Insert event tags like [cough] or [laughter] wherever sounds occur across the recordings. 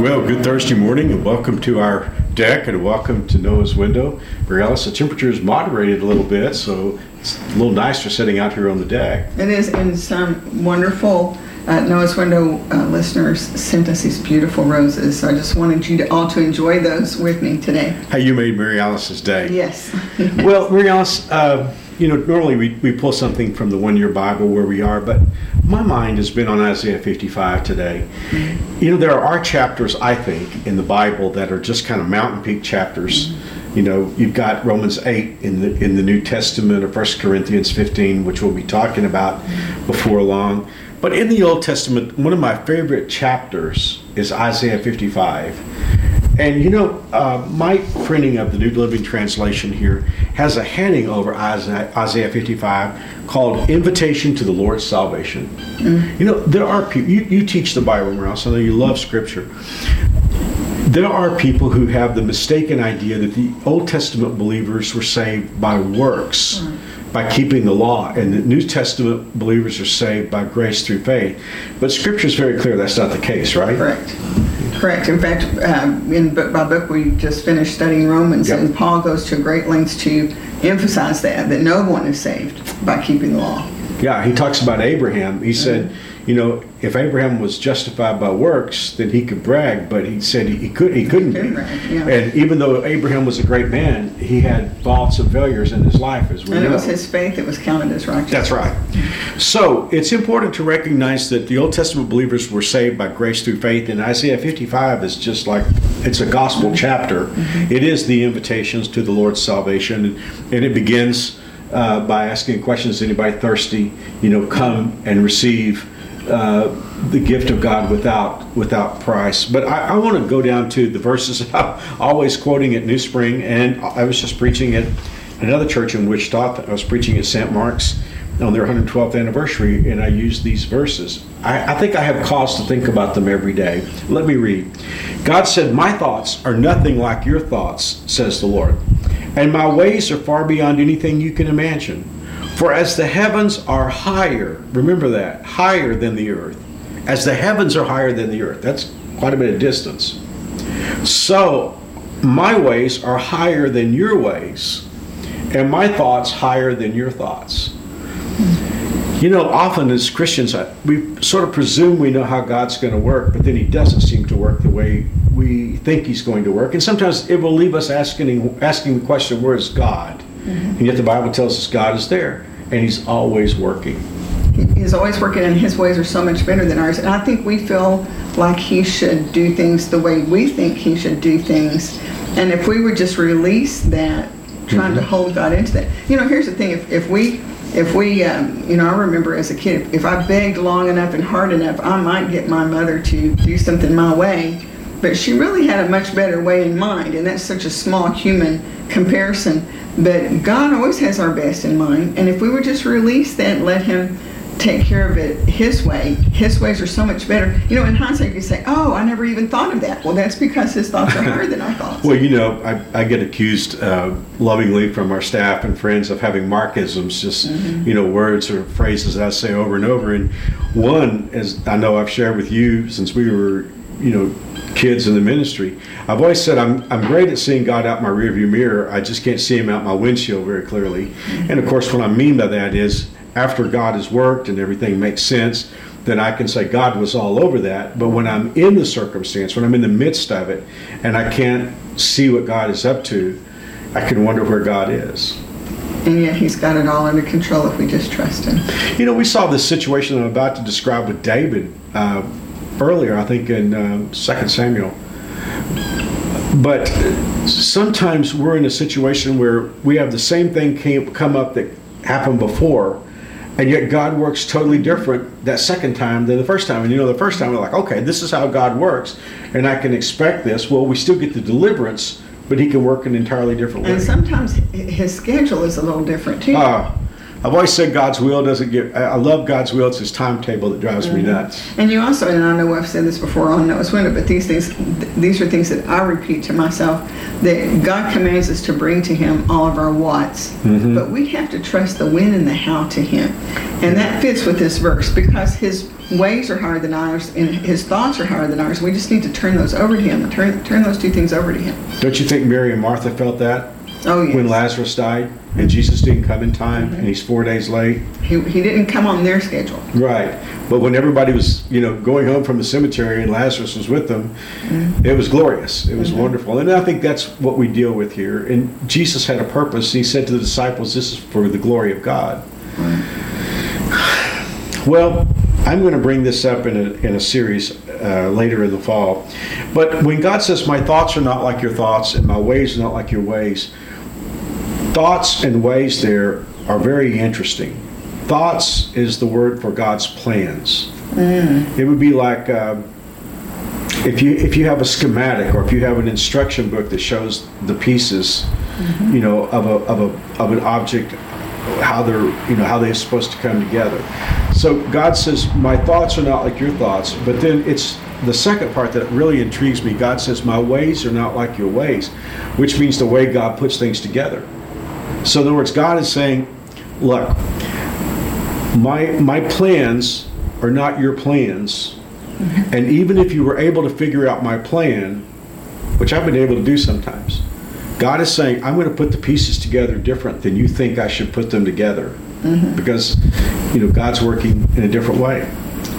Well, good Thursday morning and welcome to our deck and welcome to Noah's window. Regardless, the temperature is moderated a little bit, so it's a little nicer sitting out here on the deck. It is, and some wonderful uh, Noah's Window uh, listeners sent us these beautiful roses. So I just wanted you to all to enjoy those with me today. How you made Mary Alice's day. Yes. [laughs] Well, Mary Alice, uh, you know, normally we, we pull something from the one year Bible where we are, but my mind has been on Isaiah 55 today. You know, there are chapters, I think, in the Bible that are just kind of mountain peak chapters. You know, you've got Romans 8 in the in the New Testament or 1 Corinthians 15, which we'll be talking about before long. But in the Old Testament, one of my favorite chapters is Isaiah 55. And you know, uh, my printing of the New Living Translation here has a heading over Isaiah, Isaiah 55 called Invitation to the Lord's Salvation. You know, there are people, you, you teach the Bible, Rouse, I know you love Scripture. There are people who have the mistaken idea that the Old Testament believers were saved by works, by keeping the law, and the New Testament believers are saved by grace through faith. But Scripture is very clear that's not the case, right? Correct. Correct. In fact, um, in book by book, we just finished studying Romans, Yep. and Paul goes to great lengths to emphasize that that no one is saved by keeping the law. Yeah, he talks about Abraham. He said, you know, if Abraham was justified by works, then he could brag, but he said he, could he couldn't couldn't be. brag, yeah. And even though Abraham was a great man, he had faults and failures in his life as we And know. it was his faith that was counted as righteous. That's right. So it's important to recognize that the Old Testament believers were saved by grace through faith, and Isaiah 55 is just like it's a gospel mm-hmm. chapter. Mm-hmm. It is the invitations to the Lord's salvation, and it begins uh, by asking questions: anybody thirsty? You know, come and receive. Uh, the gift of God without without price. But I, I want to go down to the verses I'm always quoting at New Spring, and I was just preaching at another church in Wichita. I was preaching at St. Mark's on their 112th anniversary, and I used these verses. I, I think I have cause to think about them every day. Let me read. God said, My thoughts are nothing like your thoughts, says the Lord, and my ways are far beyond anything you can imagine. For as the heavens are higher, remember that, higher than the earth, as the heavens are higher than the earth, that's quite a bit of distance. So my ways are higher than your ways, and my thoughts higher than your thoughts. You know, often as Christians, we sort of presume we know how God's going to work, but then He doesn't seem to work the way we think He's going to work. And sometimes it will leave us asking, asking the question, Where is God? Mm-hmm. And yet the Bible tells us God is there, and He's always working. He's always working, and his ways are so much better than ours. And I think we feel like he should do things the way we think he should do things. And if we would just release that, trying to mm-hmm. hold God into that. You know, here's the thing: if, if we if we, um, you know, I remember as a kid, if I begged long enough and hard enough, I might get my mother to do something my way. But she really had a much better way in mind, and that's such a small human comparison. But God always has our best in mind, and if we would just release that let Him take care of it His way, His ways are so much better. You know, in hindsight, you say, "Oh, I never even thought of that." Well, that's because His thoughts are higher than our thoughts. [laughs] Well, you know, I, I get accused uh, lovingly from our staff and friends of having markisms, just, you know, words or phrases that I say over and over. And one, as I know I've shared with you since we were, you know, kids in the ministry, I've always said I'm, I'm great at seeing God out my rearview mirror. I just can't see Him out my windshield very clearly. And of course, what I mean by that is after God has worked and everything makes sense, then I can say God was all over that. But when I'm in the circumstance, when I'm in the midst of it, and I can't see what God is up to, I can wonder where God is. and yet He's got it all under control if we just trust Him. You know, we saw this situation I'm about to describe with David uh, earlier, I think in um, 2 Samuel. But sometimes we're in a situation where we have the same thing came, come up that happened before, and yet God works totally different that second time than the first time. And you know, the first time we're like, okay, this is how God works, and I can expect this. Well, we still get the deliverance, but He can work in an entirely different way. And sometimes His schedule is a little different too. Ah, I've always said God's will doesn't get. I love God's will. It's His timetable that drives me nuts. And you also, and I know I've said this before on Noah's Window, but these things, th- these are things that I repeat to myself that God commands us to bring to Him all of our wants, Mm-hmm. but we have to trust the when and the how to Him, and that fits with this verse because His ways are higher than ours and His thoughts are higher than ours. We just need to turn those over to Him, turn turn those two things over to Him. Don't you think Mary and Martha felt that Oh yes. when Lazarus died and Jesus didn't come in time and He's four days late? he, he didn't come on their schedule. Right. But when everybody was, you know, going home from the cemetery and Lazarus was with them, it was glorious. It was wonderful. And I think that's what we deal with here. And Jesus had a purpose. He said to the disciples, This is for the glory of God. Well, I'm going to bring this up in a, in a series uh, later in the fall. But when God says, My thoughts are not like your thoughts, and my ways are not like your ways, thoughts and ways there are very interesting. Thoughts is the word for God's plans. It would be like uh, if you if you have a schematic or if you have an instruction book that shows the pieces, you know, of a of a of an object, how they're you know how they're supposed to come together. So God says, "My thoughts are not like your thoughts," but then it's the second part that really intrigues me. God says, "My ways are not like your ways," which means the way God puts things together. So in other words, God is saying, "Look, my my plans are not your plans, mm-hmm. and even if you were able to figure out my plan, which I've been able to do sometimes, God is saying, I'm going to put the pieces together different than you think I should put them together, mm-hmm. because you know God's working in a different way.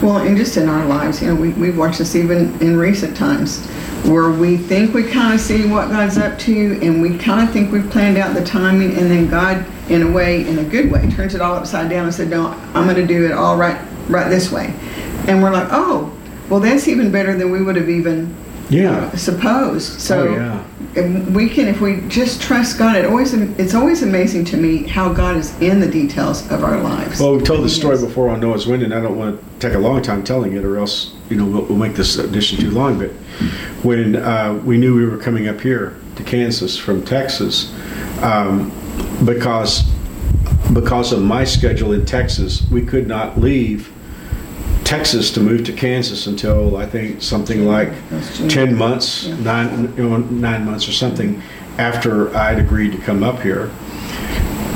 Well, and just in our lives, you know, we, we've watched this even in recent times where we think we kind of see what God's up to and we kind of think we've planned out the timing and then God, in a way, in a good way, turns it all upside down and said, no, I'm going to do it all right, right this way. And we're like, oh, well, that's even better than we would have even Yeah. supposed. So Oh, yeah. We can, if we just trust God, it always it's always amazing to me how God is in the details of our lives. Well, we've told this story before on Noah's Wind, and I don't want to take a long time telling it, or else you know we'll, we'll make this edition too long. But when uh, we knew we were coming up here to Kansas from Texas, um, because because of my schedule in Texas, we could not leave Texas to move to Kansas until I think something like ten months, Yeah. nine you know, nine months or something after I'd agreed to come up here.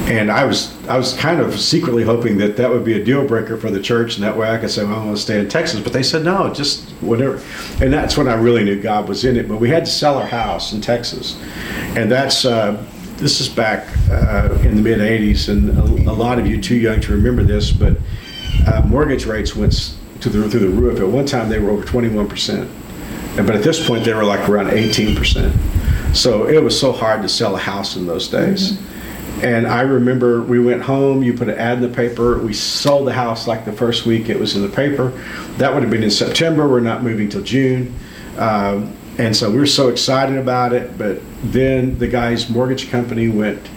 And I was I was kind of secretly hoping that that would be a deal breaker for the church, and that way I could say, "Well, I want to stay in Texas." But they said, "No, just whatever." And that's when I really knew God was in it. But we had to sell our house in Texas, and that's uh, this is back uh, in the mid '80s, and a, a lot of you too young to remember this, but uh, mortgage rates went to the through the roof. At one time, they were over 21 percent, but at this point, they were like around 18 percent. So it was so hard to sell a house in those days. And I remember we went home, you put an ad in the paper, we sold the house like the first week it was in the paper. That would have been in September, we're not moving till June. Um, and so we were so excited about it, but then the guy's mortgage company went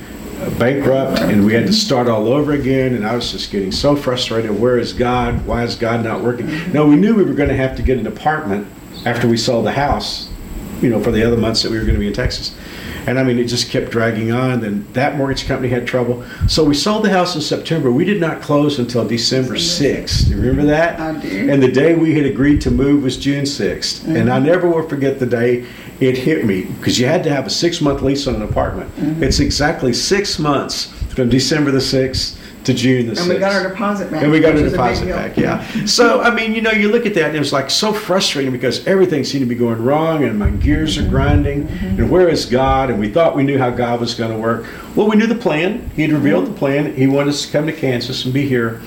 bankrupt and we had to start all over again. And I was just getting so frustrated. Where is God? Why is God not working? Now, we knew we were going to have to get an apartment after we sold the house, you know, for the other months that we were going to be in Texas. And I mean, it just kept dragging on. Then that mortgage company had trouble. So we sold the house in September. We did not close until December 6th. You remember that? I do. And the day we had agreed to move was June 6th. And Mm-hmm. I never will forget the day it hit me because you had to have a six month lease on an apartment. Mm-hmm. It's exactly six months from December the 6th to June the 6th. and we got our deposit back. And we got which a was big deposit back, yeah. So, I mean, you know, you look at that and it was like so frustrating because everything seemed to be going wrong and my gears Mm-hmm. are grinding. And where is God? And we thought we knew how God was going to work. Well, we knew the plan. He had revealed the plan. He wanted us to come to Kansas and be here.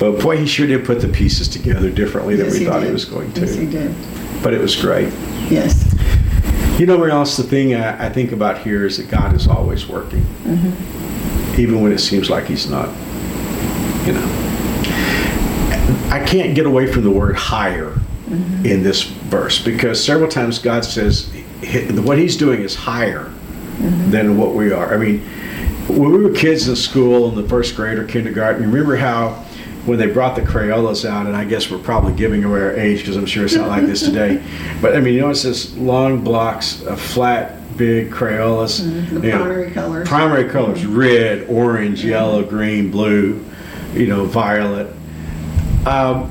But boy, he sure did put the pieces together differently than Yes, we thought he was going to. Yes, he did. But it was great. Yes. You know else the thing I, I think about here is that God is always working, mm-hmm. even when it seems like He's not. You know, I can't get away from the word higher mm-hmm. in this verse because several times God says what He's doing is higher mm-hmm. than what we are. I mean, when we were kids in school in the first grade or kindergarten, you remember how when they brought the Crayolas out, and I guess we're probably giving away our age because I'm sure it's not like this today. [laughs] But I mean, you know, it's this long blocks of flat big Crayolas. Mm-hmm. you know, primary colors. Primary colors: red, orange, yellow, green, blue. You know, violet. Um,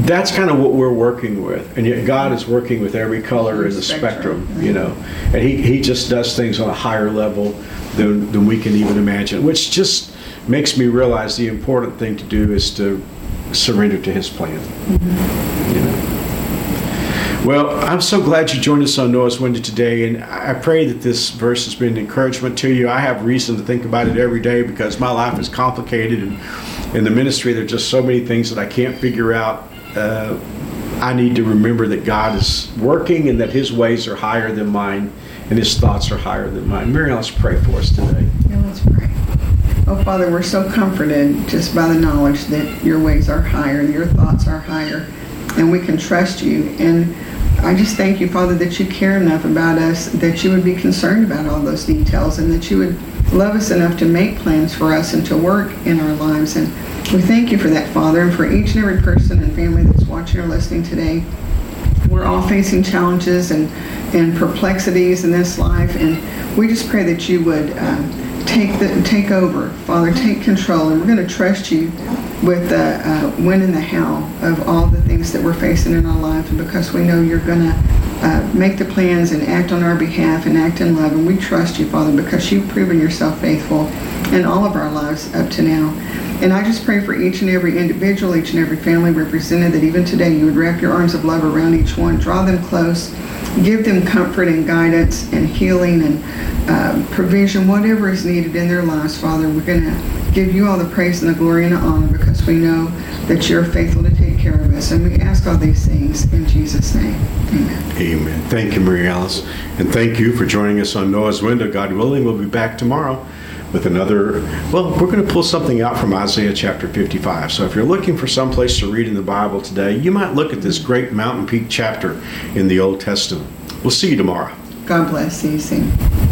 that's kind of what we're working with, and yet God is working with every color in the spectrum. Spectrum, You know, and He He just does things on a higher level than than we can even imagine, which just makes me realize the important thing to do is to surrender to His plan. You know. Well, I'm so glad you joined us on Noah's Window today, and I pray that this verse has been an encouragement to you. I have reason to think about it every day because my life is complicated, and in the ministry, there are just so many things that I can't figure out. Uh, I need to remember that God is working and that His ways are higher than mine, and His thoughts are higher than mine. Mary, let's pray for us today. Yeah, let's pray. Oh, Father, we're so comforted just by the knowledge that your ways are higher and your thoughts are higher, and we can trust you. And I just thank you, Father, that you care enough about us, that you would be concerned about all those details, and that you would love us enough to make plans for us and to work in our lives. And we thank you for that, Father, and for each and every person and family that's watching or listening today. We're all facing challenges and, and perplexities in this life, and we just pray that you would um, take the take over, Father, take control, and we're going to trust you with the uh, when and the how of all the things that we're facing in our life, and because we know you're going to uh, make the plans and act on our behalf and act in love, and we trust you, Father, because you've proven yourself faithful in all of our lives up to now. And I just pray for each and every individual, each and every family represented, that even today you would wrap your arms of love around each one, draw them close, give them comfort and guidance and healing and uh, provision, whatever is needed in their lives, Father. We're going to give you all the praise and the glory and the honor because we know that you're faithful to take care of us. And we ask all these things in Jesus' name. Amen. Amen. Thank you, Mary Alice. And thank you for joining us on Noah's Window. God willing, we'll be back tomorrow with another. Well, we're going to pull something out from Isaiah chapter 55. So if you're looking for some place to read in the Bible today, you might look at this great mountain peak chapter in the Old Testament. We'll see you tomorrow. God bless. See you soon.